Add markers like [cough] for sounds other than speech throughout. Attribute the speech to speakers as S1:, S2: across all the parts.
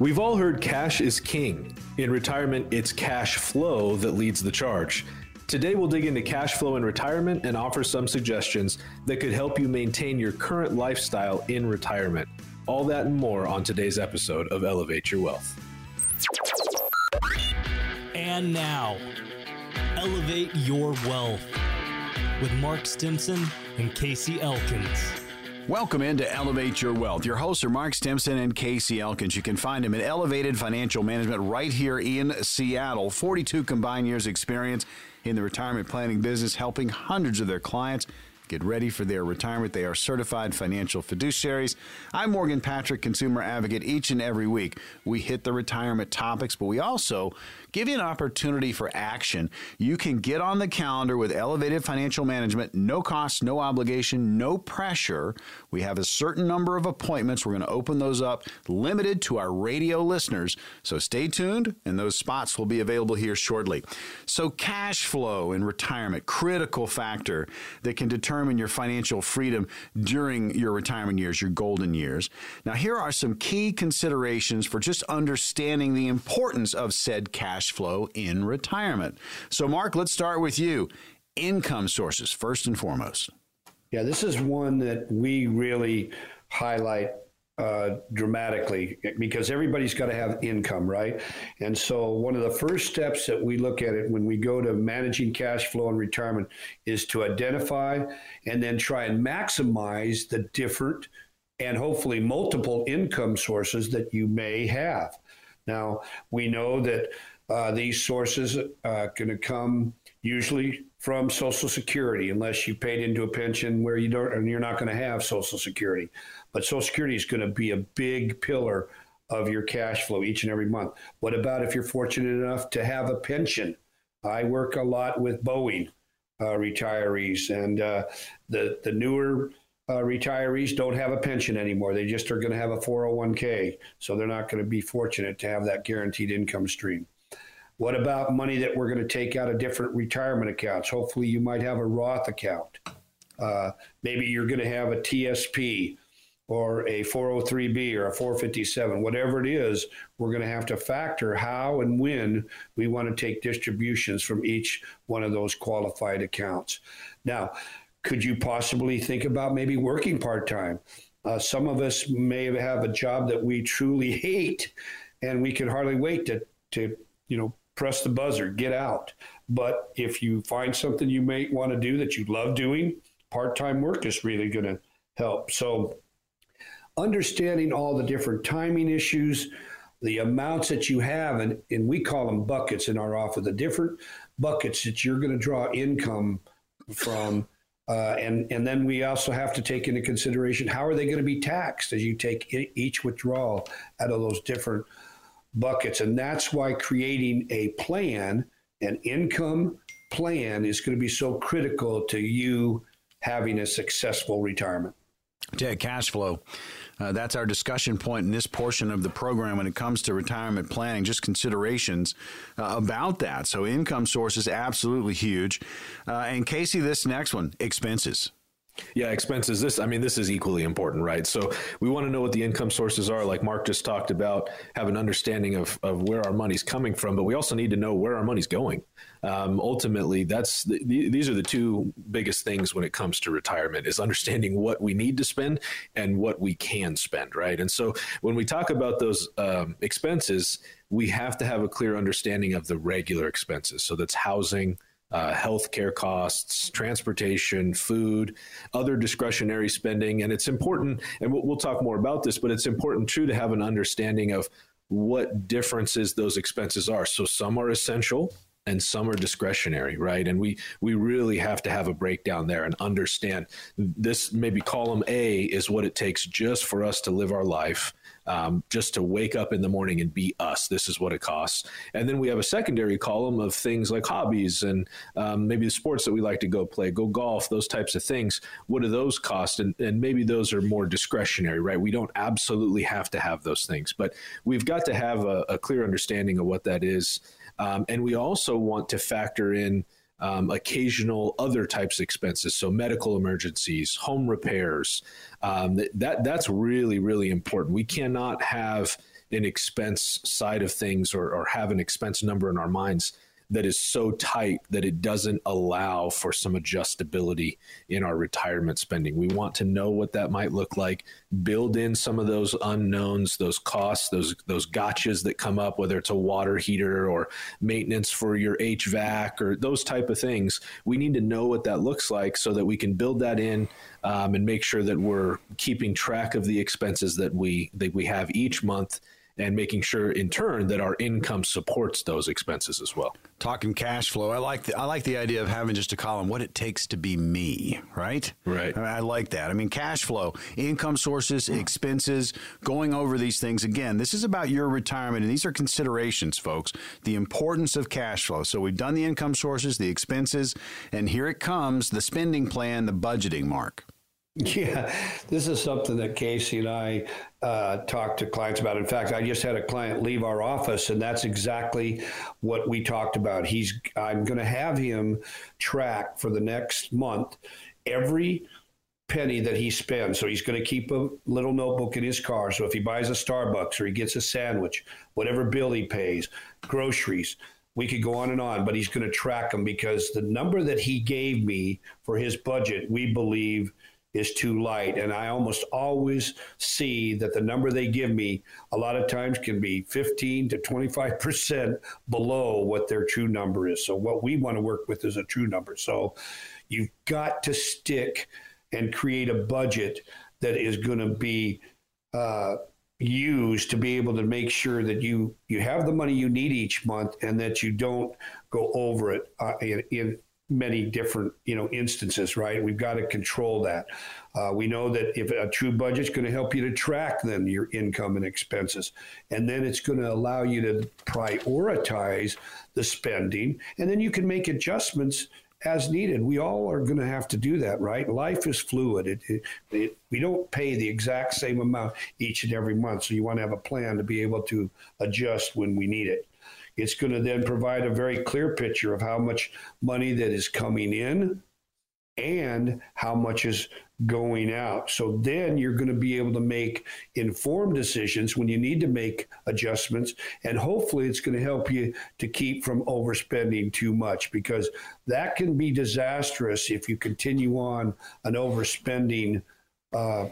S1: We've all heard cash is king. In retirement, it's cash flow that leads the charge. Today, we'll dig into cash flow in retirement and offer some suggestions that could help you maintain your current lifestyle in retirement. All that and more on today's episode of Elevate Your Wealth.
S2: And now, Elevate Your Wealth with Mark Stimson and Casey Elkins.
S3: Welcome into Elevate Your Wealth. Your hosts are Mark Stimson and Casey Elkins. You can find them at Elevated Financial Management right here in Seattle. 42 combined years experience in the retirement planning business, helping hundreds of their clients get ready for their retirement. They are certified financial fiduciaries. I'm Morgan Patrick, consumer advocate. Each and every week, we hit the retirement topics, but we also give you an opportunity for action. You can get on the calendar with Elevated Financial Management, no cost, no obligation, no pressure. We have a certain number of appointments. We're going to open those up, limited to our radio listeners. So stay tuned, and those spots will be available here shortly. So, cash flow in retirement, critical factor that can determine determine your financial freedom during your retirement years, your golden years. Now, here are some key considerations for just understanding the importance of said cash flow in retirement. So, Mark, let's start with you. Income sources, first and foremost.
S4: Yeah, this is one that we really highlight uh, dramatically because everybody's got to have income, right? And so, one of the first steps that we look at it when we go to managing cash flow and retirement is to identify and then try and maximize the different and hopefully multiple income sources that you may have. Now, we know that uh, these sources are uh, going to come usually from Social Security, unless you paid into a pension where you don't, and you're not going to have Social Security. But Social Security is going to be a big pillar of your cash flow each and every month. What about if you're fortunate enough to have a pension? I work a lot with Boeing uh, retirees, and uh, the the newer uh, retirees don't have a pension anymore. They just are going to have a 401k, so they're not going to be fortunate to have that guaranteed income stream. What about money that we're going to take out of different retirement accounts? Hopefully, you might have a Roth account. Uh, maybe you're going to have a TSP or a 403b or a 457, whatever it is, we're going to have to factor how and when we want to take distributions from each one of those qualified accounts. Now, could you possibly think about maybe working part time? Uh, some of us may have a job that we truly hate, and we can hardly wait to to you know press the buzzer, get out. But if you find something you may want to do that you love doing, part time work is really going to help. So, understanding all the different timing issues, the amounts that you have, and, and we call them buckets in our office, the different buckets that you're going to draw income from. Uh, and and then we also have to take into consideration how are they going to be taxed as you take each withdrawal out of those different buckets. And that's why creating a plan, an income plan, is going to be so critical to you having a successful retirement.
S3: Yeah, cash flow. Uh, that's our discussion point in this portion of the program when it comes to retirement planning, just considerations uh, about that. So, income sources, absolutely huge. Uh, and Casey, this next one expenses.
S1: Yeah, expenses. This, I mean, this is equally important, right? So we want to know what the income sources are, like Mark just talked about, have an understanding of, of where our money's coming from, but we also need to know where our money's going. Um, ultimately, that's the, these are the two biggest things when it comes to retirement: is understanding what we need to spend and what we can spend, right? And so when we talk about those um, expenses, we have to have a clear understanding of the regular expenses. So that's housing uh, healthcare costs, transportation, food, other discretionary spending. And it's important, and we'll, we'll talk more about this, but it's important too to have an understanding of what differences those expenses are. So some are essential and some are discretionary, right? And we we really have to have a breakdown there and understand this maybe column A is what it takes just for us to live our life um, just to wake up in the morning and be us. This is what it costs. And then we have a secondary column of things like hobbies and um, maybe the sports that we like to go play, go golf, those types of things. What do those cost? And, and maybe those are more discretionary, right? We don't absolutely have to have those things, but we've got to have a, a clear understanding of what that is. Um, and we also want to factor in um, occasional other types of expenses, so medical emergencies, home repairs. Um, that that's really really important. We cannot have an expense side of things or, or have an expense number in our minds that is so tight that it doesn't allow for some adjustability in our retirement spending. We want to know what that might look like, build in some of those unknowns, those costs, those those gotchas that come up whether it's a water heater or maintenance for your HVAC or those type of things. We need to know what that looks like so that we can build that in um, and make sure that we're keeping track of the expenses that we that we have each month and making sure in turn that our income supports those expenses as well.
S3: Talking cash flow, I like the, I like the idea of having just a column what it takes to be me, right?
S1: Right.
S3: I, I like that. I mean, cash flow, income sources, expenses, going over these things again. This is about your retirement, and these are considerations, folks. The importance of cash flow. So we've done the income sources, the expenses, and here it comes: the spending plan, the budgeting. Mark.
S4: Yeah, this is something that Casey and I uh, talk to clients about. In fact, I just had a client leave our office, and that's exactly what we talked about. He's I'm going to have him track for the next month every penny that he spends. So he's going to keep a little notebook in his car. So if he buys a Starbucks or he gets a sandwich, whatever bill he pays, groceries, we could go on and on, but he's going to track them because the number that he gave me for his budget, we believe is too light. And I almost always see that the number they give me a lot of times can be 15 to 25% below what their true number is. So, what we want to work with is a true number. So, you've got to stick and create a budget that is going to be. Uh, used to be able to make sure that you you have the money you need each month and that you don't go over it uh, in, in many different you know instances right? We've got to control that. Uh, we know that if a true budget is going to help you to track then your income and expenses and then it's going to allow you to prioritize the spending and then you can make adjustments as needed. We all are going to have to do that right? Life is fluid. It, it, it, we don't pay the exact same amount each and every month so you want to have a plan to be able to adjust when we need it it's going to then provide a very clear picture of how much money that is coming in and how much is going out. So then you're going to be able to make informed decisions when you need to make adjustments. And hopefully it's going to help you to keep from overspending too much because that can be disastrous if you continue on an overspending uh,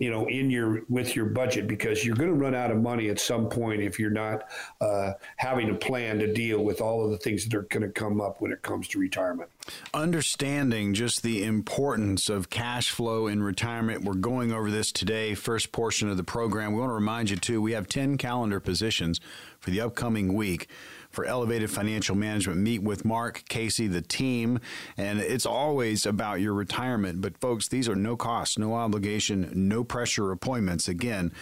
S4: you know in your with your budget because you're going to run out of money at some point if you're not uh, having a plan to deal with all of the things that are going to come up when it comes to retirement.
S3: Understanding just the importance of cash flow in retirement we're going over this today first portion of the program. We want to remind you too we have 10 calendar positions for the upcoming week for Elevated Financial Management. Meet with Mark, Casey, the team, and it's always about your retirement. But folks, these are no cost, no obligation, no pressure appointments. Again,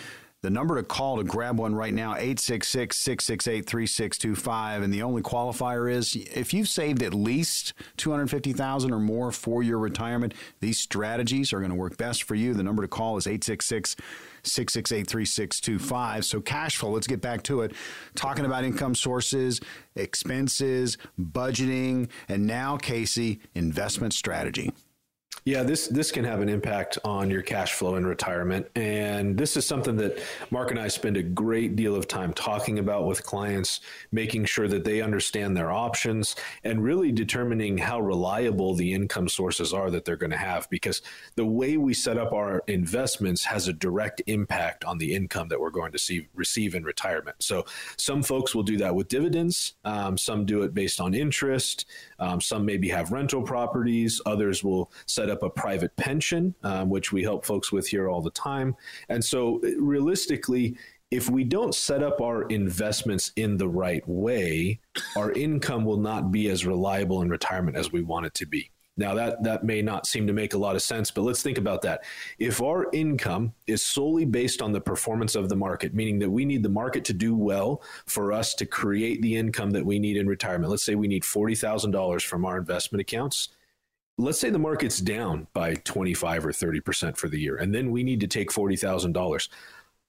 S3: the number to call to grab one right now, 866 668 3625. And the only qualifier is if you've saved at least 250000 or more for your retirement, these strategies are going to work best for you. The number to call is 866 668 3625. So, cash flow, let's get back to it. Talking about income sources, expenses, budgeting, and now, Casey, investment strategy.
S1: Yeah, this this can have an impact on your cash flow in retirement, and this is something that Mark and I spend a great deal of time talking about with clients, making sure that they understand their options and really determining how reliable the income sources are that they're going to have. Because the way we set up our investments has a direct impact on the income that we're going to see receive in retirement. So some folks will do that with dividends, um, some do it based on interest, um, some maybe have rental properties, others will set up a private pension, um, which we help folks with here all the time. And so, realistically, if we don't set up our investments in the right way, our income will not be as reliable in retirement as we want it to be. Now that that may not seem to make a lot of sense, but let's think about that. If our income is solely based on the performance of the market, meaning that we need the market to do well for us to create the income that we need in retirement. Let's say we need $40,000 from our investment accounts let's say the market's down by 25 or 30% for the year, and then we need to take $40,000.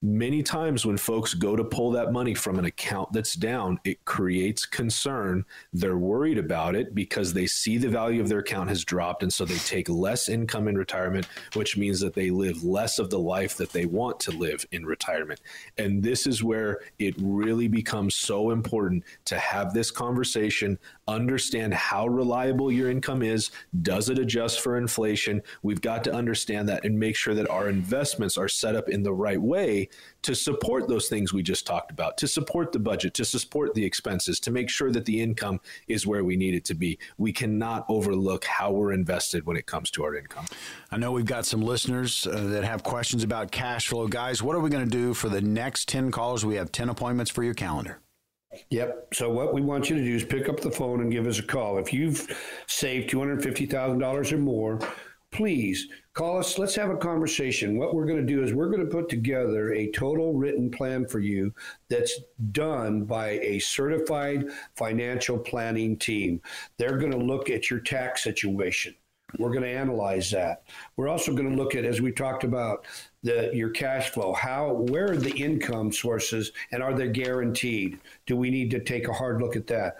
S1: Many times when folks go to pull that money from an account that's down, it creates concern. They're worried about it because they see the value of their account has dropped. And so they take less income in retirement, which means that they live less of the life that they want to live in retirement. And this is where it really becomes so important to have this conversation, understand how reliable your income is. Does it adjust for inflation? We've got to understand that and make sure that our investments are set up in the right way to support those things we just talked about, to support the budget, to support the expenses, to make sure that the income is where we need it to be. We cannot overlook how we're invested when it comes to our income.
S3: I know we've got some listeners uh, that have questions about cash flow. Guys, what are we going to do for the next 10 calls? We have 10 appointments for your calendar.
S4: Yep. So what we want you to do is pick up the phone and give us a call. If you've saved $250,000 or more, please call us. Let's have a conversation. What we're going to do is we're going to put together a total written plan for you that's done by a certified financial planning team. They're going to look at your tax situation. We're going to analyze that. We're also going to look at, as we talked about, the your cash flow. How, where are the income sources, and are they guaranteed? Do we need to take a hard look at that?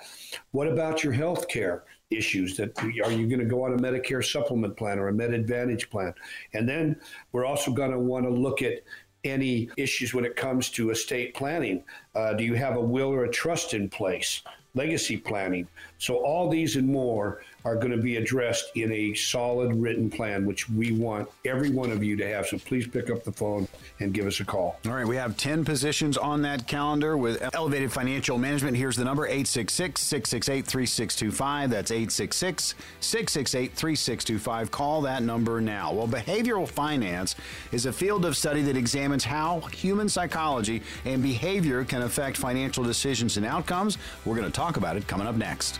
S4: What about your health care? issues that are you going to go on a Medicare supplement plan or a Med Advantage plan? And then we're also going to want to look at any issues when it comes to estate planning. Uh, do you have a will or a trust in place? Legacy planning. So, all these and more are going to be addressed in a solid written plan, which we want every one of you to have. So please pick up the phone and give us a call.
S3: All right, we have 10 positions on that calendar with Elevated Financial Management. Here's the number 866 668 3625. That's 866 668 3625. Call that number now. Well, behavioral finance is a field of study that examines how human psychology and behavior can affect financial decisions and outcomes. We're going to talk about it coming up next.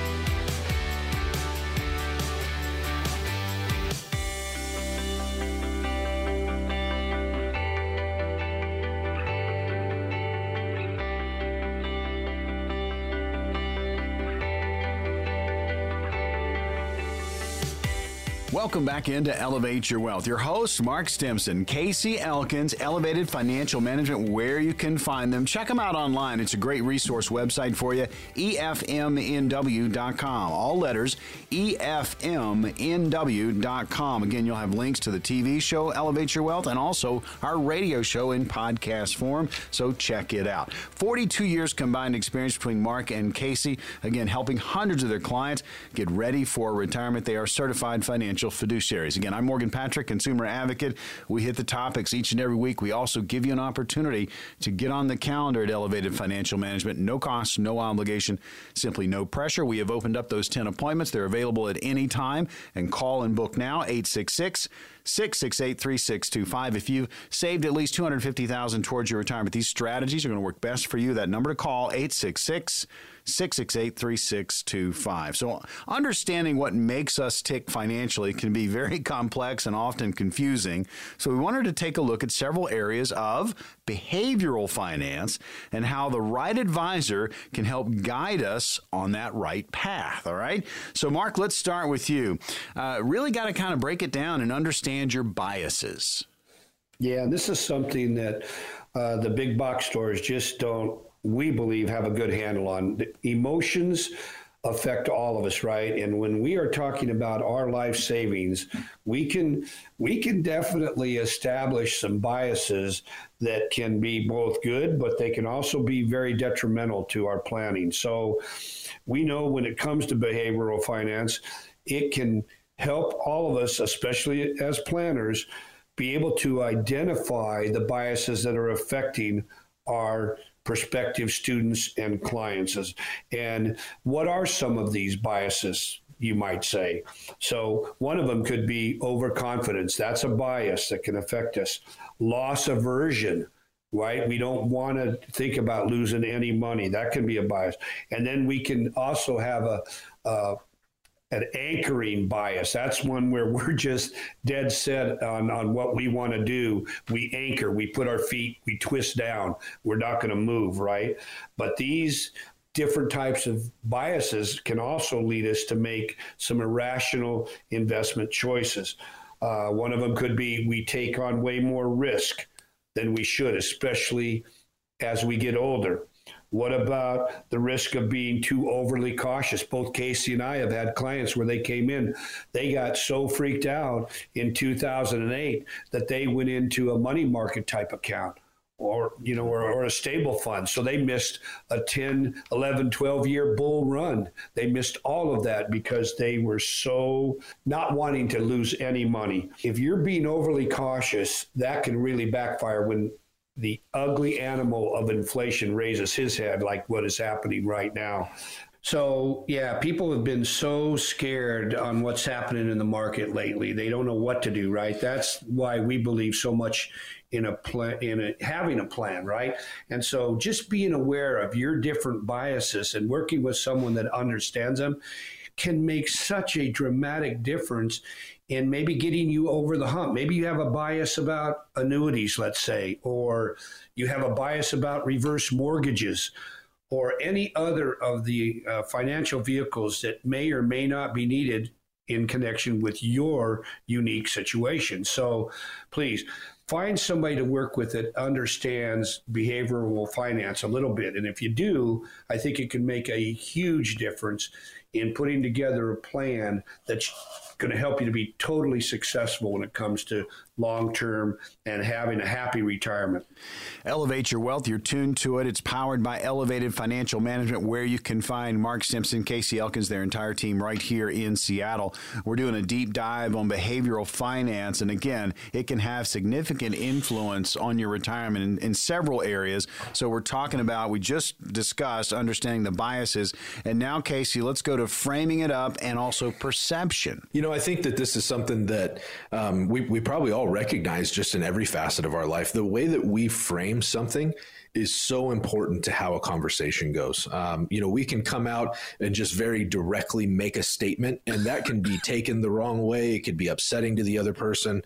S3: Welcome back into Elevate Your Wealth. Your host, Mark Stimson, Casey Elkins, Elevated Financial Management, where you can find them. Check them out online. It's a great resource website for you, efmnw.com. All letters, efmnw.com. Again, you'll have links to the TV show, Elevate Your Wealth, and also our radio show in podcast form, so check it out. 42 years combined experience between Mark and Casey, again, helping hundreds of their clients get ready for retirement. They are certified financial fiduciaries. Again, I'm Morgan Patrick, consumer advocate. We hit the topics each and every week. We also give you an opportunity to get on the calendar at Elevated Financial Management. No cost, no obligation, simply no pressure. We have opened up those 10 appointments. They're available at any time and call and book now 866 668 3625. If you've saved at least 250000 towards your retirement, these strategies are going to work best for you. That number to call 866 668 3625. So, understanding what makes us tick financially can be very [laughs] complex and often confusing. So, we wanted to take a look at several areas of behavioral finance and how the right advisor can help guide us on that right path. All right. So, Mark, let's start with you. Uh, really got to kind of break it down and understand your biases.
S4: Yeah, this is something that uh, the big box stores just don't we believe have a good handle on. The emotions affect all of us, right? And when we are talking about our life savings, we can we can definitely establish some biases that can be both good, but they can also be very detrimental to our planning. So we know when it comes to behavioral finance, it can help all of us, especially as planners, be able to identify the biases that are affecting our prospective students and clients. And what are some of these biases? You might say. So, one of them could be overconfidence. That's a bias that can affect us. Loss aversion, right? We don't want to think about losing any money. That can be a bias. And then we can also have a, an anchoring bias. That's one where we're just dead set on, on what we want to do. We anchor, we put our feet, we twist down. We're not going to move, right? But these different types of biases can also lead us to make some irrational investment choices. Uh, one of them could be we take on way more risk than we should, especially as we get older. What about the risk of being too overly cautious? Both Casey and I have had clients where they came in, they got so freaked out in 2008 that they went into a money market type account or you know or, or, a stable fund so they missed a 10 11 12 year bull run they missed all of that because they were so not wanting to lose any money if you're being overly cautious that can really backfire when the ugly animal of inflation raises his head like what is happening right now so, yeah, people have been so scared on what's happening in the market lately. They don't know what to do, right? That's why we believe so much in a plan in a, having a plan right and so just being aware of your different biases and working with someone that understands them can make such a dramatic difference in maybe getting you over the hump maybe you have a bias about annuities let's say or you have a bias about reverse mortgages or any other of the uh, financial vehicles that may or may not be needed in connection with your unique situation. So please find somebody to work with that understands behavioral finance a little bit. And if you do, I think it can make a huge difference in putting together a plan that's going to help you to be totally successful when it comes to long term and having a happy retirement.
S3: Elevate your wealth. You're tuned to it. It's powered by Elevated Financial Management, where you can find Mark Stimson, Casey Elkins, their entire team right here in Seattle. We're doing a deep dive on behavioral finance. And again, it can have significant influence on your retirement in, in several areas. So we're talking about, we just discussed understanding the biases. And now, Casey, let's go to framing it up and also perception.
S1: You know, I think that this is something that um, we, we probably all recognize just in every facet of our life. The way that we frame something is so important to how a conversation goes. Um, you know, we can come out and just very directly make a statement, and that can be [laughs] taken the wrong way. It could be upsetting to the other person.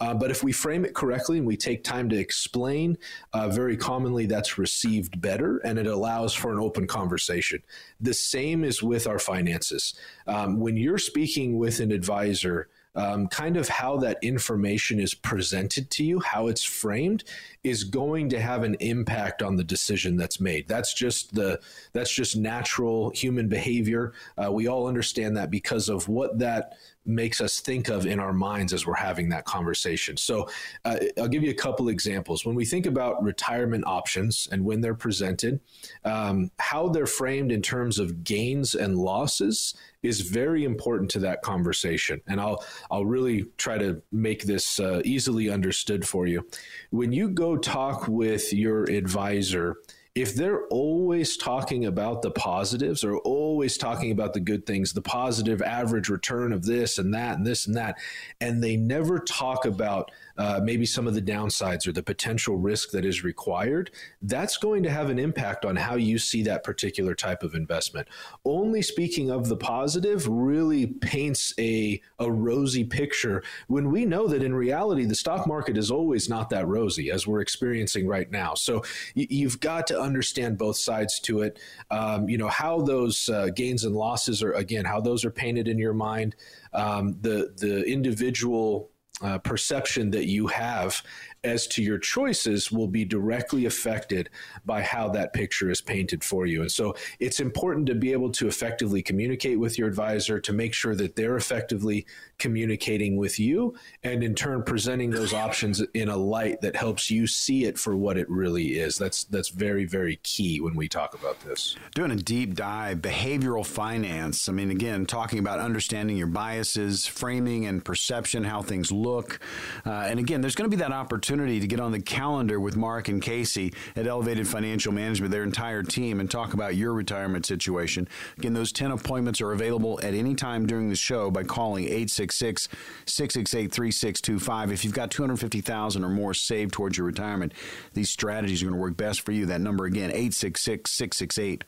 S1: Uh, but if we frame it correctly and we take time to explain, uh, very commonly that's received better and it allows for an open conversation. The same is with our finances. Um, when you're speaking with an advisor, um, kind of how that information is presented to you, how it's framed, is going to have an impact on the decision that's made. That's just the that's just natural human behavior. Uh, we all understand that because of what that makes us think of in our minds as we're having that conversation. So, uh, I'll give you a couple examples. When we think about retirement options and when they're presented, um, how they're framed in terms of gains and losses is very important to that conversation. And I'll I'll really try to make this uh, easily understood for you. When you go talk with your advisor if they're always talking about the positives or always talking about the good things, the positive average return of this and that and this and that, and they never talk about uh, maybe some of the downsides or the potential risk that is required, that's going to have an impact on how you see that particular type of investment. Only speaking of the positive really paints a, a rosy picture when we know that in reality, the stock market is always not that rosy as we're experiencing right now. So you've got to understand both sides to it. Um, you know, how those uh, gains and losses are, again, how those are painted in your mind. Um, the the individual uh, perception that you have as to your choices will be directly affected by how that picture is painted for you. And so it's important to be able to effectively communicate with your advisor to make sure that they're effectively communicating with you and in turn presenting those options in a light that helps you see it for what it really is. That's that's very very key when we talk about this.
S3: Doing a deep dive behavioral finance. I mean again talking about understanding your biases, framing and perception how things look. Uh, and again there's going to be that opportunity opportunity to get on the calendar with Mark and Casey at Elevated Financial Management, their entire team, and talk about your retirement situation. Again, those 10 appointments are available at any time during the show by calling 866 668 3625. If you've got 250000 or more saved towards your retirement, these strategies are going to work best for you. That number again, 866 668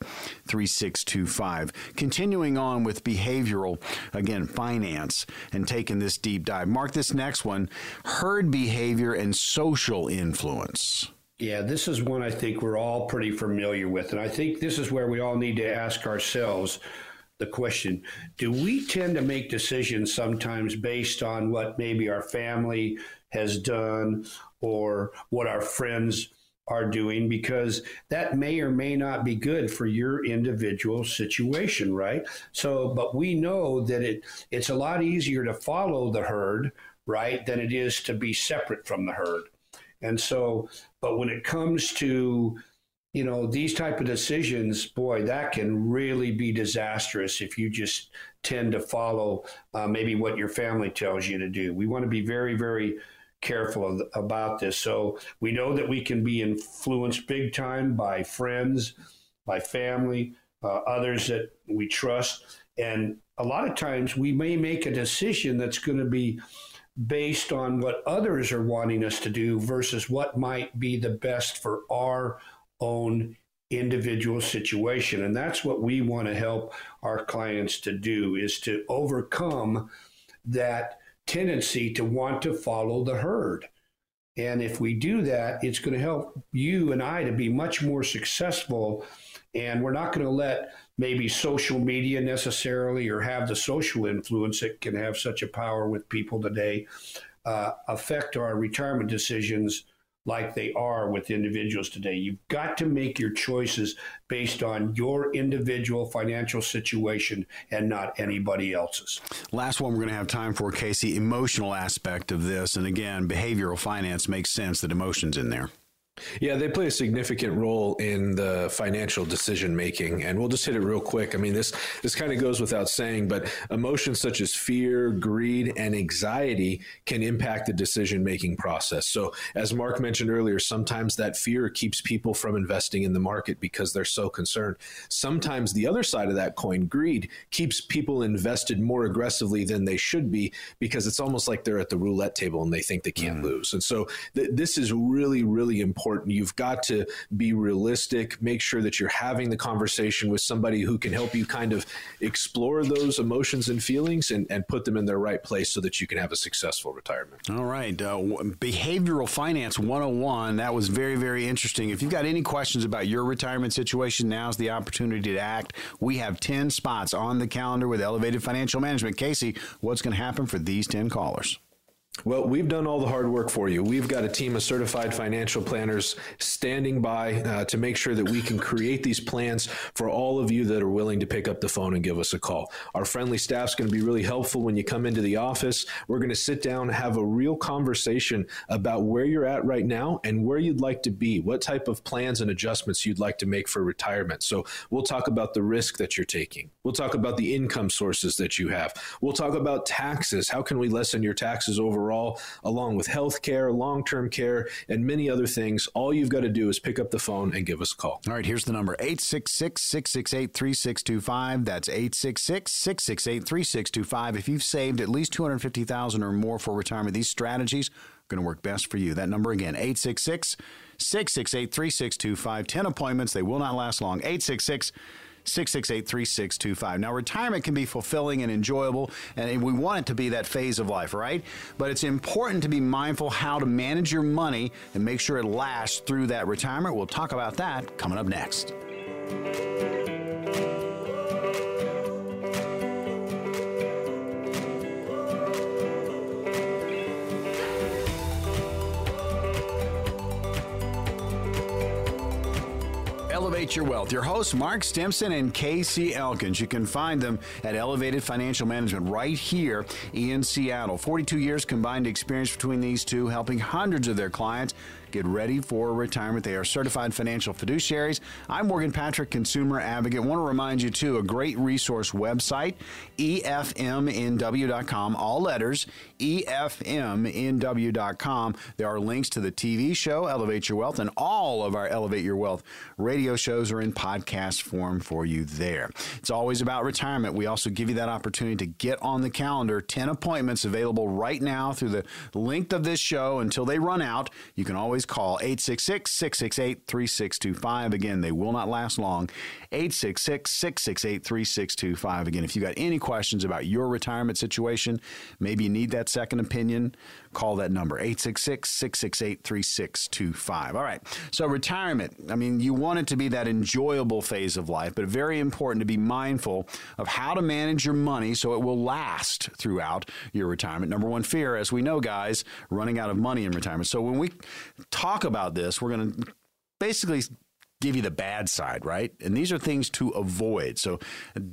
S3: 3625. Continuing on with behavioral, again, finance, and taking this deep dive. Mark, this next one herd behavior and social influence?
S4: Yeah, this is one I think we're all pretty familiar with. And I think this is where we all need to ask ourselves the question do we tend to make decisions sometimes based on what maybe our family has done or what our friends are doing because that may or may not be good for your individual situation right so but we know that it it's a lot easier to follow the herd right than it is to be separate from the herd and so but when it comes to you know these type of decisions boy that can really be disastrous if you just tend to follow uh, maybe what your family tells you to do we want to be very very careful of, about this. So we know that we can be influenced big time by friends, by family, uh, others that we trust. And a lot of times we may make a decision that's going to be based on what others are wanting us to do versus what might be the best for our own individual situation and that's what we want to help our clients to do is to overcome that tendency to want to follow the herd. And if we do that, it's going to help you and I to be much more successful. And we're not going to let maybe social media necessarily or have the social influence that can have such a power with people today uh, affect our retirement decisions like they are with individuals today. You've got to make your choices based on your individual financial situation and not anybody else's.
S3: Last one we're going to have time for, Casey, emotional aspect of this. And again, behavioral finance makes sense that emotion's in there.
S1: Yeah, they play a significant role in the financial decision making, and we'll just hit it real quick. I mean, this this kind of goes without saying, but emotions such as fear, greed, and anxiety can impact the decision making process. So, as Mark mentioned earlier, sometimes that fear keeps people from investing in the market because they're so concerned. Sometimes the other side of that coin, greed, keeps people invested more aggressively than they should be because it's almost like they're at the roulette table and they think they can't mm. lose. And so, th- this is really, really important important. You've got to be realistic, make sure that you're having the conversation with somebody who can help you kind of explore those emotions and feelings and, and put them in their right place so that you can have a successful retirement.
S3: All right. Uh, behavioral Finance 101. That was very, very interesting. If you've got any questions about your retirement situation, now's the opportunity to act. We have 10 spots on the calendar with Elevated Financial Management. Casey, what's going to happen for these 10 callers?
S1: Well, we've done all the hard work for you. We've got a team of certified financial planners standing by uh, to make sure that we can create these plans for all of you that are willing to pick up the phone and give us a call. Our friendly staff's going to be really helpful when you come into the office. We're going to sit down, have a real conversation about where you're at right now and where you'd like to be, what type of plans and adjustments you'd like to make for retirement. So we'll talk about the risk that you're taking. We'll talk about the income sources that you have. We'll talk about taxes. How can we lessen your taxes over overall, along with health care, long term care, and many other things. All you've got to do is pick up the phone and give us a call.
S3: All right, here's the number 866 668 3625. That's 866 668 3625. If you've saved at least 250000 or more for retirement, these strategies are going to work best for you. That number again, 866 668 3625. 10 appointments. They will not last long. 866 668 3625. Now, retirement can be fulfilling and enjoyable, and we want it to be that phase of life, right? But it's important to be mindful how to manage your money and make sure it lasts through that retirement. We'll talk about that coming up next. Elevate Your Wealth. Your hosts, Mark Stimson and Casey Elkins. You can find them at Elevated Financial Management right here in Seattle. 42 years combined experience between these two, helping hundreds of their clients Get ready for retirement. They are certified financial fiduciaries. I'm Morgan Patrick, consumer advocate. Want to remind you, too, a great resource website, EFMNW.com, all letters, EFMNW.com. There are links to the TV show, Elevate Your Wealth, and all of our Elevate Your Wealth radio shows are in podcast form for you there. It's always about retirement. We also give you that opportunity to get on the calendar. 10 appointments available right now through the length of this show until they run out. You can always always call 866 668 3625. Again, they will not last long. 866 668 3625. Again, if you got any questions about your retirement situation, maybe you need that second opinion, call that number 866 668 3625. All right. So, retirement, I mean, you want it to be that enjoyable phase of life, but very important to be mindful of how to manage your money so it will last throughout your retirement. Number one fear, as we know, guys, running out of money in retirement. So, when we talk about this, we're going to basically give you the bad side, right? And these are things to avoid. So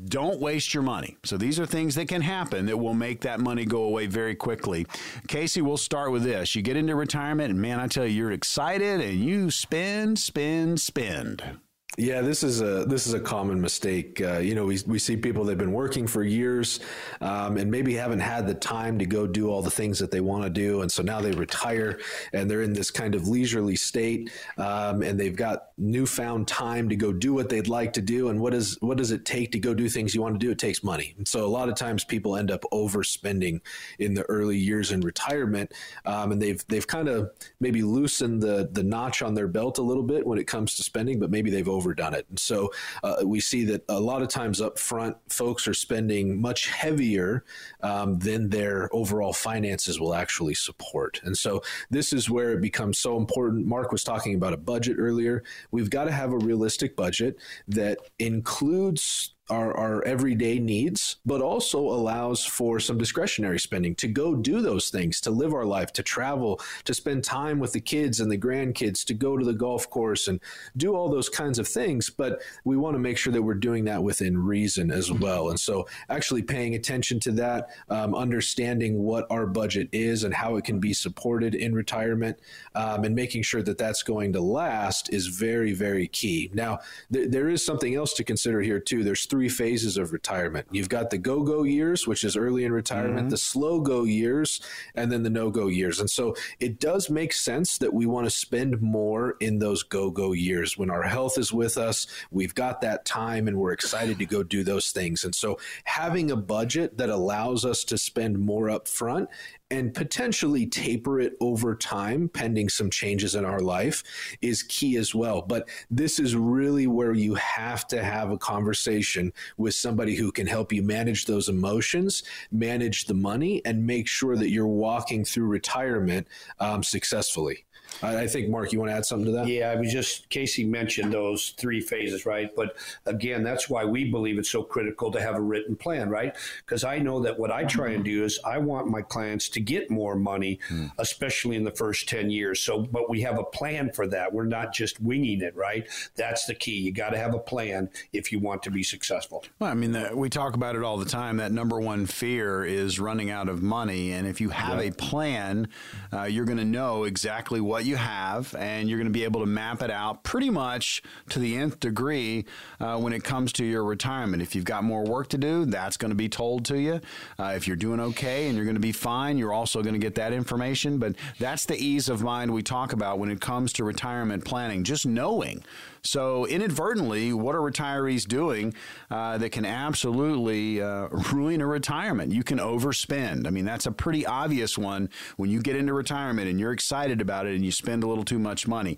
S3: don't waste your money. So these are things that can happen that will make that money go away very quickly. Casey, we'll start with this. You get into retirement, and man, I tell you, you're excited and you spend, spend, spend.
S1: Yeah, this is a this is a common mistake. Uh, you know, we, we see people that've been working for years um, and maybe haven't had the time to go do all the things that they want to do, and so now they retire and they're in this kind of leisurely state, um, and they've got newfound time to go do what they'd like to do. And what is what does it take to go do things you want to do? It takes money, and so a lot of times people end up overspending in the early years in retirement, um, and they've they've kind of maybe loosened the the notch on their belt a little bit when it comes to spending, but maybe they've overdone it. And so uh, we see that a lot of times up front, folks are spending much heavier um, than their overall finances will actually support. And so this is where it becomes so important. Mark was talking about a budget earlier. We've got to have a realistic budget that includes our, our everyday needs, but also allows for some discretionary spending to go do those things, to live our life, to travel, to spend time with the kids and the grandkids, to go to the golf course and do all those kinds of things. But we want to make sure that we're doing that within reason as well. And so, actually paying attention to that, um, understanding what our budget is and how it can be supported in retirement, um, and making sure that that's going to last is very, very key. Now, th- there is something else to consider here, too. There's three three phases of retirement. You've got the go go years, which is early in retirement, mm-hmm. the slow go years, and then the no go years. And so it does make sense that we want to spend more in those go go years when our health is with us. We've got that time and we're excited to go do those things. And so having a budget that allows us to spend more up front and potentially taper it over time, pending some changes in our life, is key as well. But this is really where you have to have a conversation with somebody who can help you manage those emotions, manage the money, and make sure that you're walking through retirement um, successfully. I think, Mark, you want to add something to that?
S4: Yeah, I was just, Casey mentioned those three phases, right? But again, that's why we believe it's so critical to have a written plan, right? Because I know that what I try and do is I want my clients to get more money, hmm. especially in the first 10 years. So, but we have a plan for that. We're not just winging it, right? That's the key. You got to have a plan if you want to be successful.
S3: Well, I mean, the, we talk about it all the time. That number one fear is running out of money. And if you have yeah. a plan, uh, you're going to know exactly what you have, and you're going to be able to map it out pretty much to the nth degree uh, when it comes to your retirement. If you've got more work to do, that's going to be told to you. Uh, if you're doing okay and you're going to be fine, you're also going to get that information. But that's the ease of mind we talk about when it comes to retirement planning, just knowing. So, inadvertently, what are retirees doing uh, that can absolutely uh, ruin a retirement? You can overspend. I mean, that's a pretty obvious one when you get into retirement and you're excited about it and you spend a little too much money.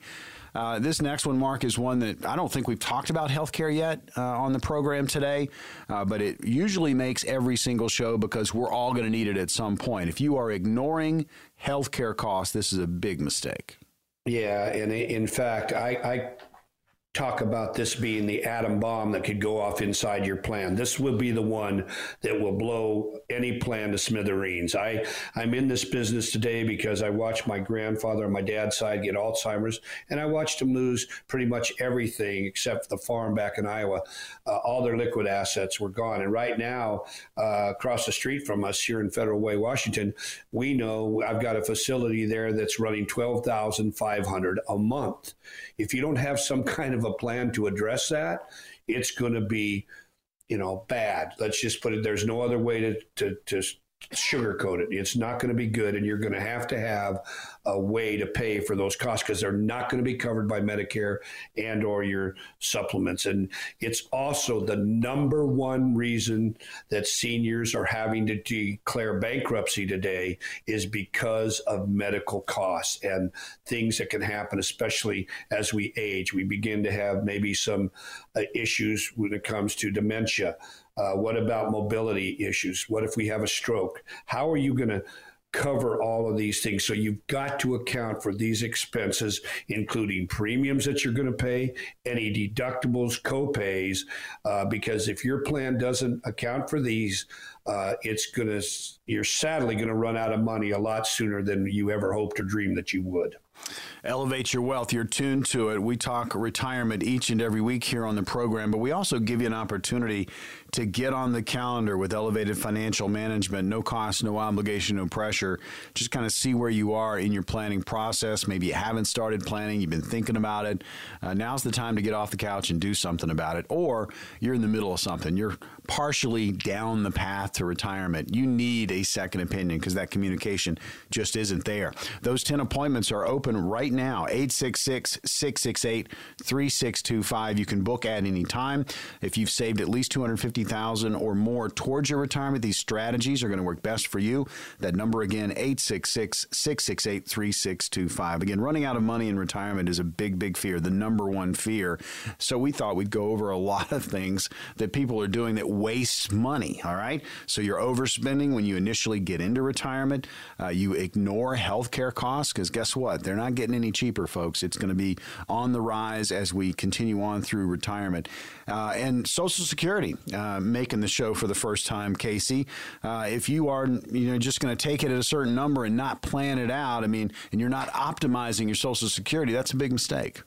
S3: Uh, this next one, Mark, is one that I don't think we've talked about healthcare yet uh, on the program today, uh, but it usually makes every single show because we're all going to need it at some point. If you are ignoring healthcare costs, this is a big mistake.
S4: Yeah, and in fact, I, I talk about this being the atom bomb that could go off inside your plan. This will be the one that will blow any plan to smithereens. I, I'm in this business today because I watched my grandfather on my dad's side get Alzheimer's, and I watched him lose pretty much everything except the farm back in Iowa. Uh, all their liquid assets were gone. And right now, uh, across the street from us here in Federal Way, Washington, we know I've got a facility there that's running 12500 a month. If you don't have some [laughs] kind of of a plan to address that, it's going to be, you know, bad. Let's just put it. There's no other way to to, to sugarcoat it. It's not going to be good, and you're going to have to have a way to pay for those costs because they're not going to be covered by Medicare and or your supplements. And it's also the number one reason that seniors are having to declare bankruptcy today is because of medical costs and things that can happen, especially as we age. We begin to have maybe some uh, issues when it comes to dementia. Uh, what about mobility issues? What if we have a stroke? How are you going to cover all of these things. So you've got to account for these expenses, including premiums that you're going to pay, any deductibles, co-pays, uh, because if your plan doesn't account for these, uh, it's going to you're sadly going to run out of money a lot sooner than you ever hoped or dreamed that you would.
S3: Elevate your wealth. You're tuned to it. We talk retirement each and every week here on the program, but we also give you an opportunity to get on the calendar with Elevated Financial Management. No cost, no obligation, no pressure. Just kind of see where you are in your planning process. Maybe you haven't started planning, you've been thinking about it. Uh, now's the time to get off the couch and do something about it. Or you're in the middle of something. You're partially down the path to retirement. You need a second opinion because that communication just isn't there. Those 10 appointments are open right now 866 668 3625. You can book at any time. If you've saved at least 250000 or more towards your retirement, these strategies are going to work best for you. That number again, 866 668 3625. Again, running out of money in retirement is a big, big fear, the number one fear. So we thought we'd go over a lot of things that people are doing that wastes money. All right. So you're overspending when you initially get into retirement. Uh, you ignore healthcare costs because guess what? They're not getting any cheaper, folks. It's going to be on the rise as we continue on through retirement. Uh, and Social Security uh, making the show for the first time, Casey. Uh, if you are, you know, just going to take it at a certain number and not plan it out, I mean, and you're not optimizing your Social Security, that's a big mistake.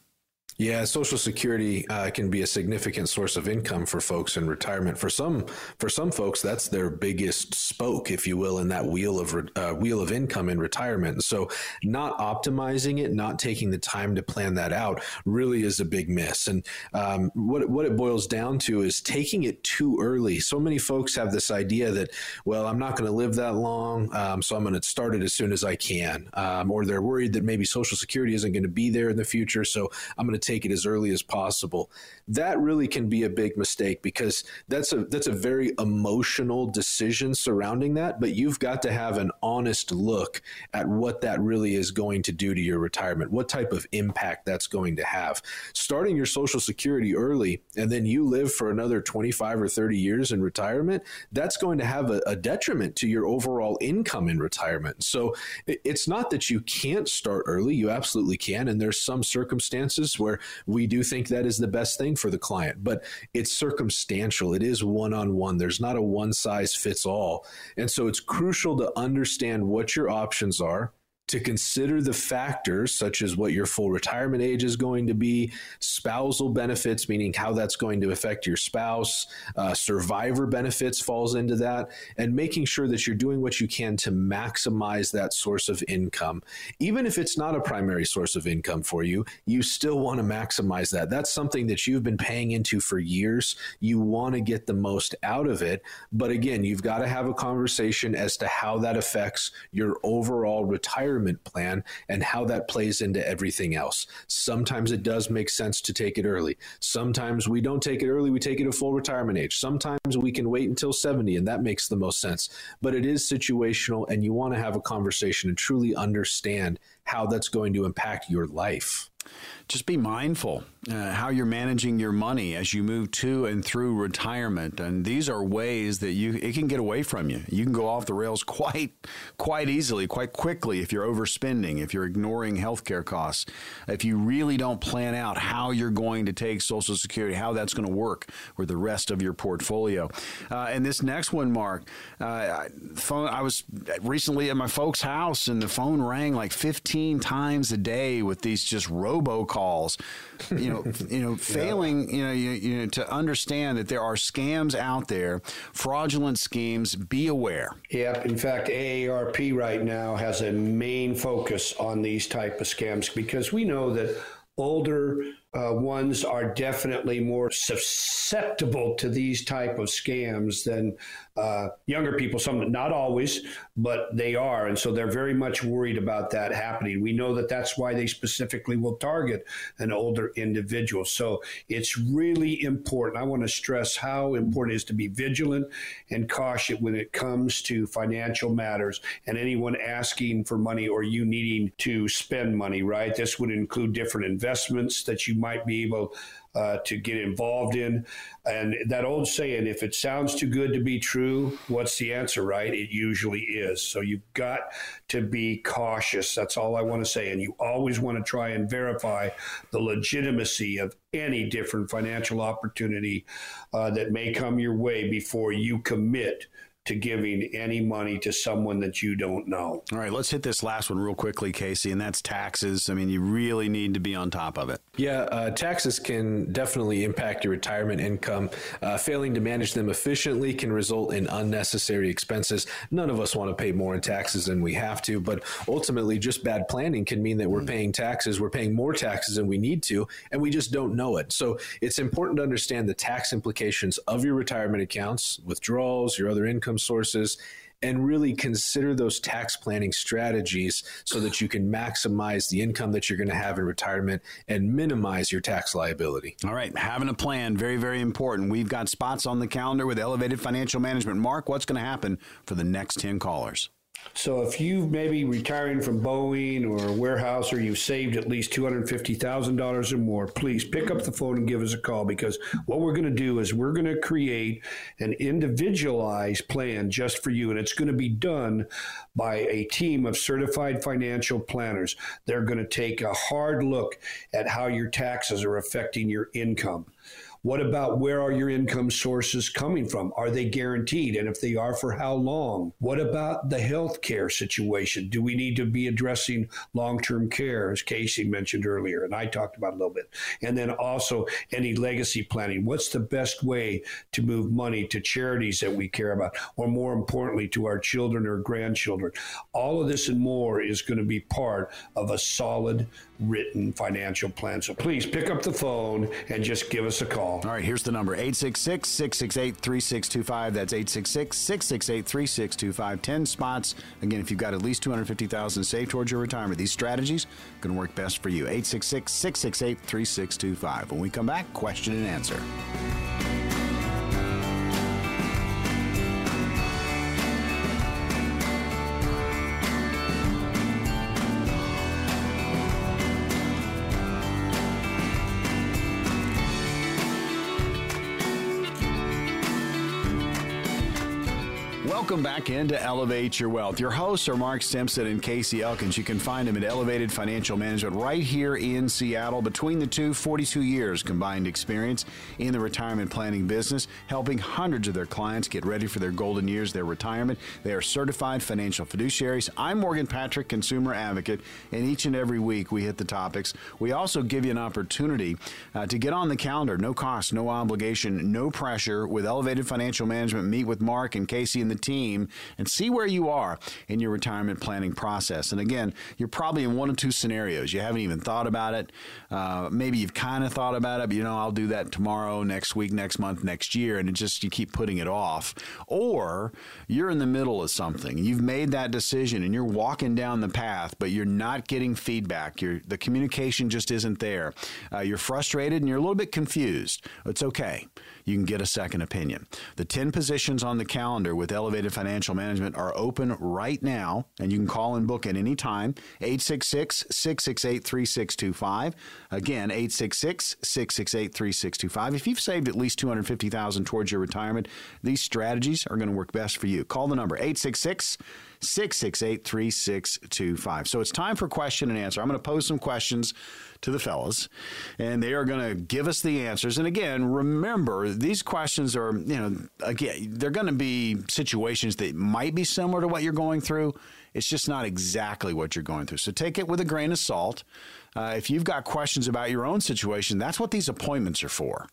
S1: Yeah, Social Security uh, can be a significant source of income for folks in retirement. For some, for some folks, that's their biggest spoke, if you will, in that wheel of uh, wheel of income in retirement. So, not optimizing it, not taking the time to plan that out, really is a big miss. And um, what what it boils down to is taking it too early. So many folks have this idea that, well, I'm not going to live that long, um, so I'm going to start it as soon as I can, um, or they're worried that maybe Social Security isn't going to be there in the future, so I'm going to take it as early as possible. That really can be a big mistake because that's a that's a very emotional decision surrounding that, but you've got to have an honest look at what that really is going to do to your retirement, what type of impact that's going to have. Starting your social security early and then you live for another 25 or 30 years in retirement, that's going to have a, a detriment to your overall income in retirement. So it's not that you can't start early, you absolutely can and there's some circumstances where we do think that is the best thing for the client, but it's circumstantial. It is one on one. There's not a one size fits all. And so it's crucial to understand what your options are to consider the factors such as what your full retirement age is going to be, spousal benefits, meaning how that's going to affect your spouse, uh, survivor benefits falls into that, and making sure that you're doing what you can to maximize that source of income. Even if it's not a primary source of income for you, you still want to maximize that. That's something that you've been paying into for years. You want to get the most out of it. But again, you've got to have a conversation as to how that affects your overall retirement retirement plan and how that plays into everything else. Sometimes it does make sense to take it early. Sometimes we don't take it early, we take it at full retirement age. Sometimes we can wait until 70 and that makes the most sense. But it is situational and you want to have a conversation and truly understand how that's going to impact your life.
S3: Just be mindful uh, how you're managing your money as you move to and through retirement. And these are ways that you it can get away from you. You can go off the rails [laughs] quite quite easily quite quickly if you're overspending if you're ignoring healthcare costs. If you really don't plan out how you're going to take social security how that's going to work with the rest of your portfolio. Uh, and this next one mark uh, phone i was recently at my folks house and the phone rang like 15 times a day with these just robo calls, you know, [laughs] you know, failing, you know, you, you know, to understand that there are scams out there, fraudulent schemes. Be aware.
S4: Yeah. In fact, AARP right now has a main focus on these type of scams because we know that older uh, ones are definitely more susceptible to these type of scams than uh, younger people. Some, not always, but they are, and so they're very much worried about that happening. We know that that's why they specifically will target an older individual. So it's really important. I want to stress how important it is to be vigilant and cautious when it comes to financial matters and anyone asking for money or you needing to spend money. Right, this would include different investments that you might be able uh, to get involved in. And that old saying, if it sounds too good to be true, what's the answer, right? It usually is. So you've got to be cautious. That's all I want to say. And you always want to try and verify the legitimacy of any different financial opportunity uh, that may come your way before you commit to giving any money to someone that you don't know.
S3: All right, let's hit this last one real quickly, Casey, and that's taxes. I mean, you really need to be on top of it.
S1: Yeah, uh, taxes can definitely impact your retirement income. Uh, failing to manage them efficiently can result in unnecessary expenses. None of us want to pay more in taxes than we have to, but ultimately, just bad planning can mean that we're paying taxes, we're paying more taxes than we need to, and we just don't know it. So it's important to understand the tax implications of your retirement accounts, withdrawals, your other income income sources and really consider those tax planning strategies so that you can maximize the income that you're going to have in retirement and minimize your tax liability.
S3: All right, having a plan, very, very important. We've got spots on the calendar with Elevated Financial Management. Mark, what's going to happen for the next 10 callers?
S4: So if you maybe retiring from Boeing or warehouse or you've saved at least $250,000 or more, please pick up the phone and give us a call because what we're going to do is we're going to create an individualized plan just for you. And it's going to be done by a team of certified financial planners. They're going to take a hard look at how your taxes are affecting your income. What about where are your income sources coming from? Are they guaranteed? And if they are, for how long? What about the health care situation? Do we need to be addressing long term care, as Casey mentioned earlier, and I talked about a little bit? And then also any legacy planning. What's the best way to move money to charities that we care about, or more importantly, to our children or grandchildren? All of this and more is going to be part of a solid written financial plan. So please pick up the phone and just give us a call.
S3: All right, here's the number 866 668 3625. That's 866 668 3625. 10 spots. Again, if you've got at least 250000 saved towards your retirement, these strategies going to work best for you. 866 668 3625. When we come back, question and answer. Welcome back into Elevate Your Wealth. Your hosts are Mark Stimson and Casey Elkins. You can find them at Elevated Financial Management right here in Seattle. Between the two, 42 years combined experience in the retirement planning business, helping hundreds of their clients get ready for their golden years, their retirement. They are certified financial fiduciaries. I'm Morgan Patrick, consumer advocate, and each and every week we hit the topics. We also give you an opportunity uh, to get on the calendar. No cost, no obligation, no pressure with Elevated Financial Management. Meet with Mark and Casey and the team team and see where you are in your retirement planning process. And again, you're probably in one of two scenarios. You haven't even thought about it. Uh, maybe you've kind of thought about it, but you know, I'll do that tomorrow, next week, next month, next year. And it just, you keep putting it off. Or you're in the middle of something. You've made that decision and you're walking down the path, but you're not getting feedback. You're, the communication just isn't there. Uh, you're frustrated and you're a little bit confused. It's okay you can get a second opinion. The 10 positions on the calendar with Elevated Financial Management are open right now, and you can call and book at any time. 866 668 3625. Again, 866 668 3625. If you've saved at least 250000 towards your retirement, these strategies are going to work best for you. Call the number 866 668 3625. So it's time for question and answer. I'm going to pose some questions to the fellas, and they are going to give us the answers. And again, remember, these questions are, you know, again, they're going to be situations that might be similar to what you're going through. It's just not exactly what you're going through. So take it with a grain of salt. Uh, if you've got questions about your own situation, that's what these appointments are for.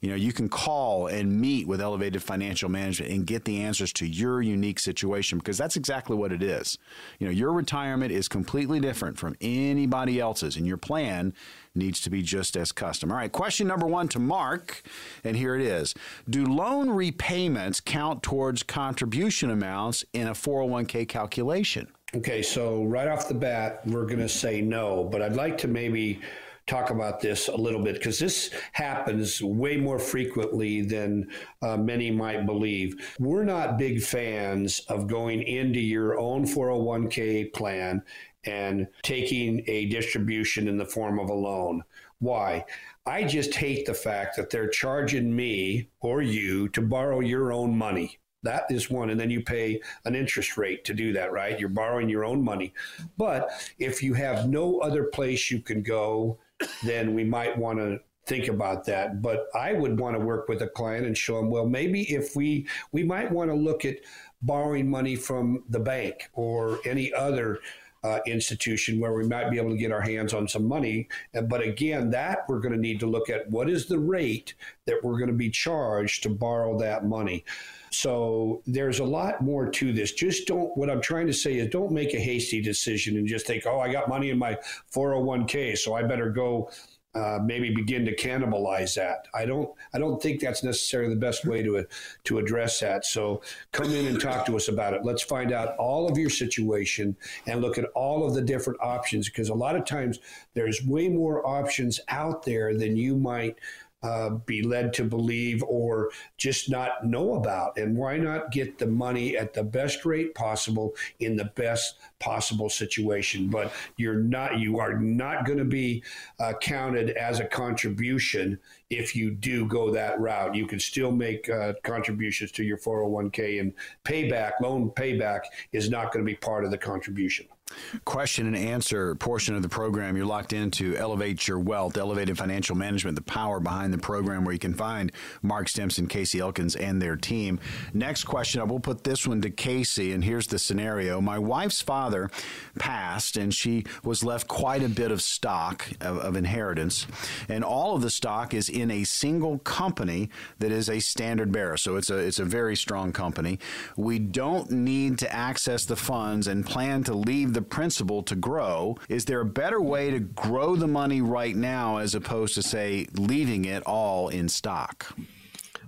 S3: You know, you can call and meet with Elevated Financial Management and get the answers to your unique situation because that's exactly what it is. You know, your retirement is completely different from anybody else's, and your plan needs to be just as custom. All right, question number one to Mark, and here it is Do loan repayments count towards contribution amounts in a 401k calculation?
S4: Okay, so right off the bat, we're going to say no, but I'd like to maybe talk about this a little bit because this happens way more frequently than uh, many might believe. We're not big fans of going into your own 401k plan and taking a distribution in the form of a loan. Why? I just hate the fact that they're charging me or you to borrow your own money. That is one. And then you pay an interest rate to do that, right? You're borrowing your own money. But if you have no other place you can go, then we might want to think about that. But I would want to work with a client and show them, well, maybe if we we might want to look at borrowing money from the bank or any other uh, institution where we might be able to get our hands on some money. But again, that we're going to need to look at what is the rate that we're going to be charged to borrow that money. So there's a lot more to this. Just don't, what I'm trying to say is don't make a hasty decision and just think, oh, I got money in my 401k, so I better go uh, maybe begin to cannibalize that. I don't I don't think that's necessarily the best way to to address that. So come in and talk to us about it. Let's find out all of your situation and look at all of the different options because a lot of times there's way more options out there than you might uh, be led to believe or just not know about. And why not get the money at the best rate possible in the best possible situation? But you're not, you are not going to be uh, counted as a contribution if you do go that route. You can still make uh, contributions to your 401k, and payback, loan payback, is not going to be part of the contribution
S3: question and answer portion of the program. You're locked into Elevate Your Wealth, Elevated Financial Management, the power behind the program, where you can find Mark Stimson, Casey Elkins, and their team. Next question, I will put this one to Casey, and here's the scenario. My wife's father passed, and she was left quite a bit of stock of, of inheritance, and all of the stock is in a single company that is a standard bearer. So it's a it's a very strong company. We don't need to access the funds and plan to leave the principal to grow. Is there a better way to grow the money right now as opposed to, say, leaving it all in stock?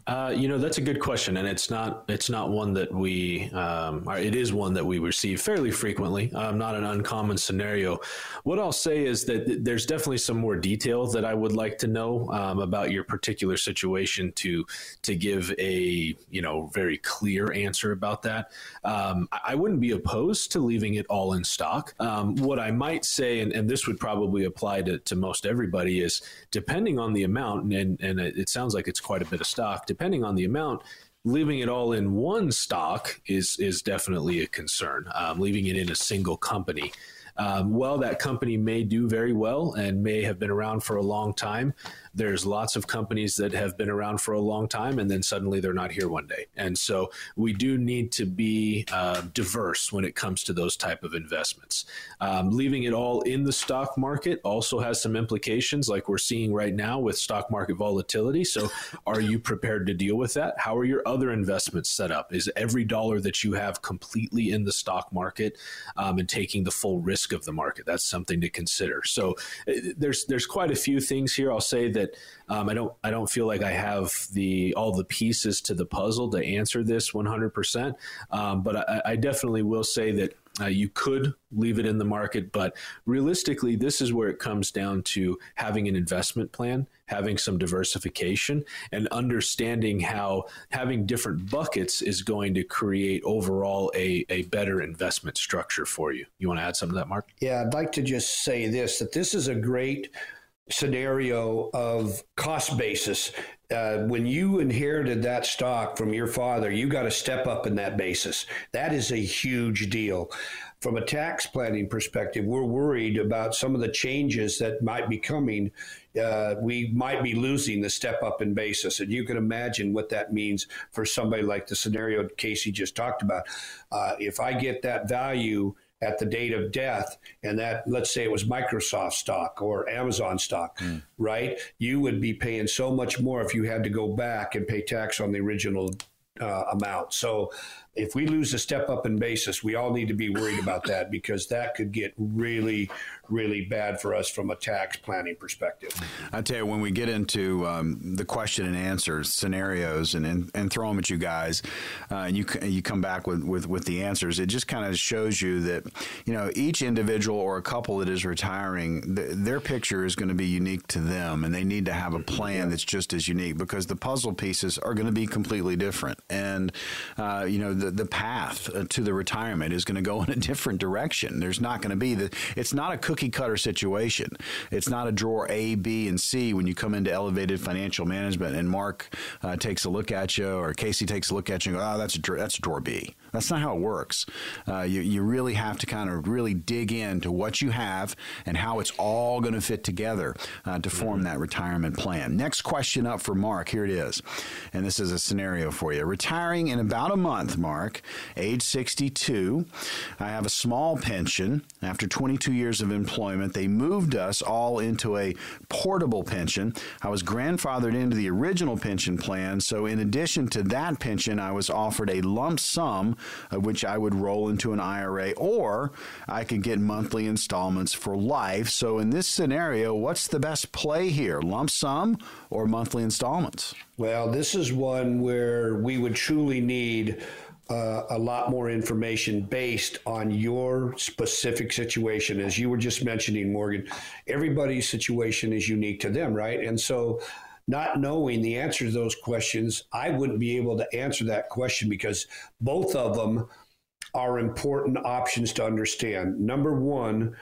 S1: Uh, you know that's a good question, and it's not it's not one that we um, it is one that we receive fairly frequently. Um, not an uncommon scenario. What I'll say is that there's definitely some more detail that I would like to know um, about your particular situation to to give a you know very clear answer about that. Um, I wouldn't be opposed to leaving it all in stock. Um, what I might say, and, and, this would probably apply to, to most everybody, is depending on the amount, and, and it sounds like it's quite a bit of stock depending on the amount, leaving it all in one stock is is definitely a concern. Um, leaving it in a single company um, well, that company may do very well and may have been around for a long time. There's lots of companies that have been around for a long time and then suddenly they're not here one day. And so we do need to be uh, diverse when it comes to those type of investments. Um, leaving it all in the stock market also has some implications, like we're seeing right now with stock market volatility. So, are you prepared to deal with that? How are your other investments set up? Is every dollar that you have completely in the stock market um, and taking the full risk? of the market. That's something to consider. So uh, there's there's quite a few things here. I'll say that um, I don't I don't feel like I have the all the pieces to the puzzle to answer this 100. Um, percent But I, I definitely will say that uh, you could leave it in the market, but realistically, this is where it comes down to having an investment plan, having some diversification, and understanding how having different buckets is going to create overall a, a better investment structure for you. You want to add something to that, Mark?
S4: Yeah, I'd like to just say this that this is a great scenario of cost basis. Uh, when you inherited that stock from your father, you got to step up in that basis. That is a huge deal. From a tax planning perspective, we're worried about some of the changes that might be coming. Uh, we might be losing the step up in basis. And you can imagine what that means for somebody like the scenario Casey just talked about. Uh, if I get that value, at the date of death, and that let's say it was Microsoft stock or Amazon stock, mm. right? You would be paying so much more if you had to go back and pay tax on the original uh, amount. So if we lose a step up in basis, we all need to be worried about that because that could get really, really bad for us from a tax planning perspective.
S3: I tell you, when we get into um, the question and answers scenarios and, and, and throw them at you guys, uh, and you you come back with, with, with the answers, it just kind of shows you that you know each individual or a couple that is retiring, th- their picture is going to be unique to them, and they need to have a plan that's just as unique because the puzzle pieces are going to be completely different. And uh, you know the the, the path uh, to the retirement is going to go in a different direction. There's not going to be the. It's not a cookie cutter situation. It's not a drawer A, B, and C when you come into elevated financial management and Mark uh, takes a look at you or Casey takes a look at you and go, oh, that's a that's a drawer B. That's not how it works. Uh, you, you really have to kind of really dig into what you have and how it's all going to fit together uh, to form that retirement plan. Next question up for Mark. Here it is. And this is a scenario for you. Retiring in about a month, Mark, age 62. I have a small pension. After 22 years of employment, they moved us all into a portable pension. I was grandfathered into the original pension plan. So, in addition to that pension, I was offered a lump sum uh, which I would roll into an IRA, or I could get monthly installments for life. So, in this scenario, what's the best play here? Lump sum or monthly installments?
S4: Well, this is one where we would truly need. Uh, a lot more information based on your specific situation. As you were just mentioning, Morgan, everybody's situation is unique to them, right? And so not knowing the answer to those questions, I wouldn't be able to answer that question because both of them are important options to understand. Number one,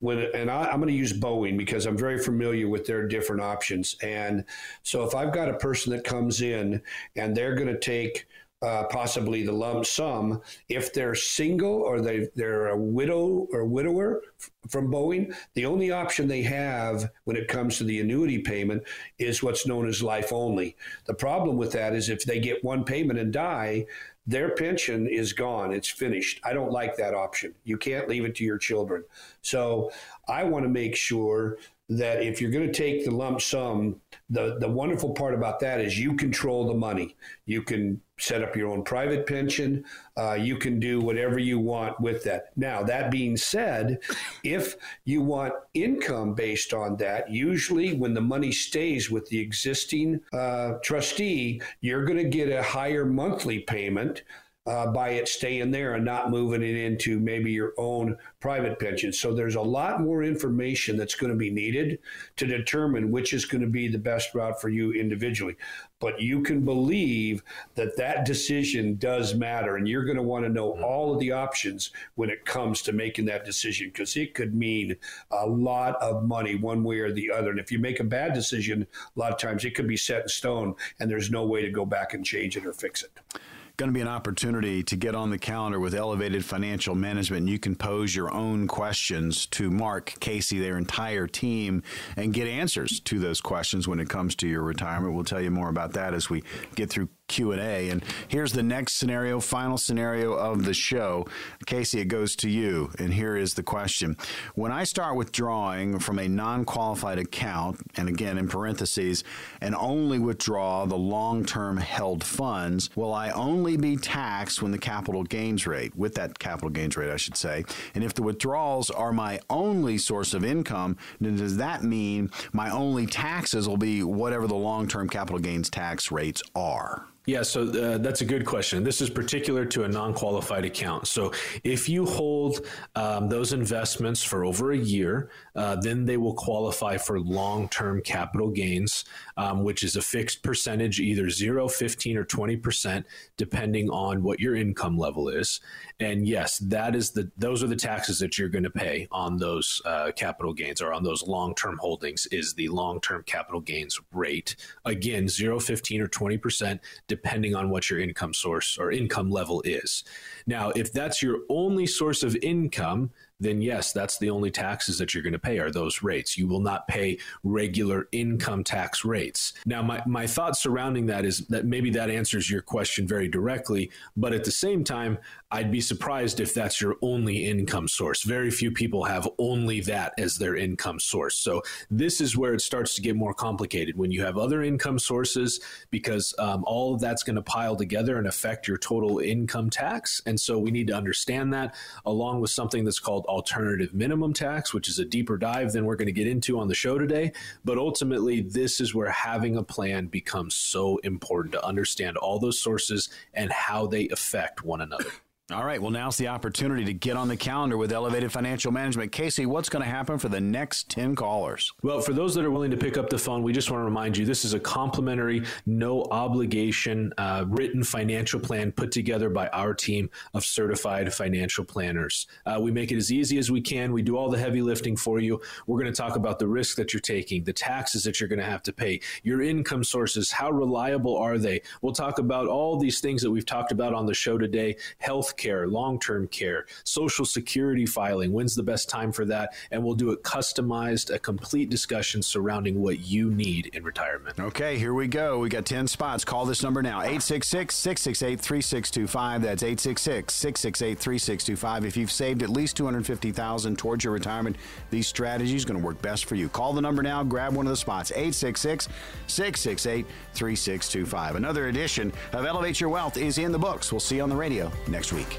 S4: when and I, am going to use Boeing because I'm very familiar with their different options. And so if I've got a person that comes in and they're going to take uh, possibly the lump sum. If they're single or they, they're a widow or widower f- from Boeing, the only option they have when it comes to the annuity payment is what's known as life only. The problem with that is if they get one payment and die, their pension is gone. It's finished. I don't like that option. You can't leave it to your children. So I want to make sure that if you're going to take the lump sum, the, the wonderful part about that is you control the money. You can set up your own private pension. Uh, you can do whatever you want with that. Now, that being said, if you want income based on that, usually when the money stays with the existing uh, trustee, you're going to get a higher monthly payment uh, by it staying there and not moving it into maybe your own private pension. So there's a lot more information that's going to be needed to determine which is going to be the best route for you individually. But you can believe that that decision does matter, and you're going to want to know mm-hmm. all of the options when it comes to making that decision because it could mean a lot of money one way or the other. And if you make a bad decision, a lot of times it could be set in stone, and there's no way to go back and change it or fix it
S3: going to be an opportunity to get on the calendar with Elevated Financial Management. And You can pose your own questions to Mark, Casey, their entire team, and get answers to those questions when it comes to your retirement. We'll tell you more about that as we get through Q&A. And here's the next scenario, final scenario of the show. Casey, it goes to you. And here is the question. When I start withdrawing from a non-qualified account, and again in parentheses, and only withdraw the long-term held funds, will I only be taxed when the capital gains rate, with that capital gains rate, I should say? And if the withdrawals are my only source of income, then does that mean my only taxes will be whatever the long-term capital gains tax rates are?
S1: Yeah, so uh, that's a good question. This is particular to a non qualified account. So if you hold um, those investments for over a year, uh, then they will qualify for long term capital gains, um, which is a fixed percentage, either 0, 15, or 20%, depending on what your income level is. And yes, that is the those are the taxes that you're going to pay on those uh, capital gains or on those long term holdings, is the long term capital gains rate. Again, 0, 15, or 20%, depending on what your income source or income level is. Now, if that's your only source of income, then yes, that's the only taxes that you're going to pay are those rates. You will not pay regular income tax rates. Now, my, my thoughts surrounding that is that maybe that answers your question very directly, but at the same time, I'd be surprised if that's your only income source. Very few people have only that as their income source. So this is where it starts to get more complicated when you have other income sources because um, all of that's going to pile together and affect your total income tax. And so we need to understand that along with something that's called alternative minimum tax, which is a deeper dive than we're going to get into on the show today. But ultimately, this is where having a plan becomes so important to understand all those sources and how they affect one another.
S3: All right. Well, now's the opportunity to get on the calendar with Elevated Financial Management. Casey, what's going to happen for the next 10 callers?
S1: Well, for those that are willing to pick up the phone, we just want to remind you this is a complimentary, no obligation, uh, written financial plan put together by our team of certified financial planners. Uh, we make it as easy as we can. We do all the heavy lifting for you. We're going to talk about the risk that you're taking, the taxes that you're going to have to pay, your income sources, how reliable are they? We'll talk about all these things that we've talked about on the show today health care, long term care, social security filing. When's the best time for that? And we'll do it customized, a complete discussion surrounding what you need in retirement.
S3: Okay, here we go. We got 10 spots. Call this number now 866 668 3625. That's 866 668 3625. If you've saved at least 250000 towards your retirement, these strategies going to work best for you. Call the number now, grab one of the spots 866 668 3625. Another edition of Elevate Your Wealth is in the books. We'll see you on the radio next week week.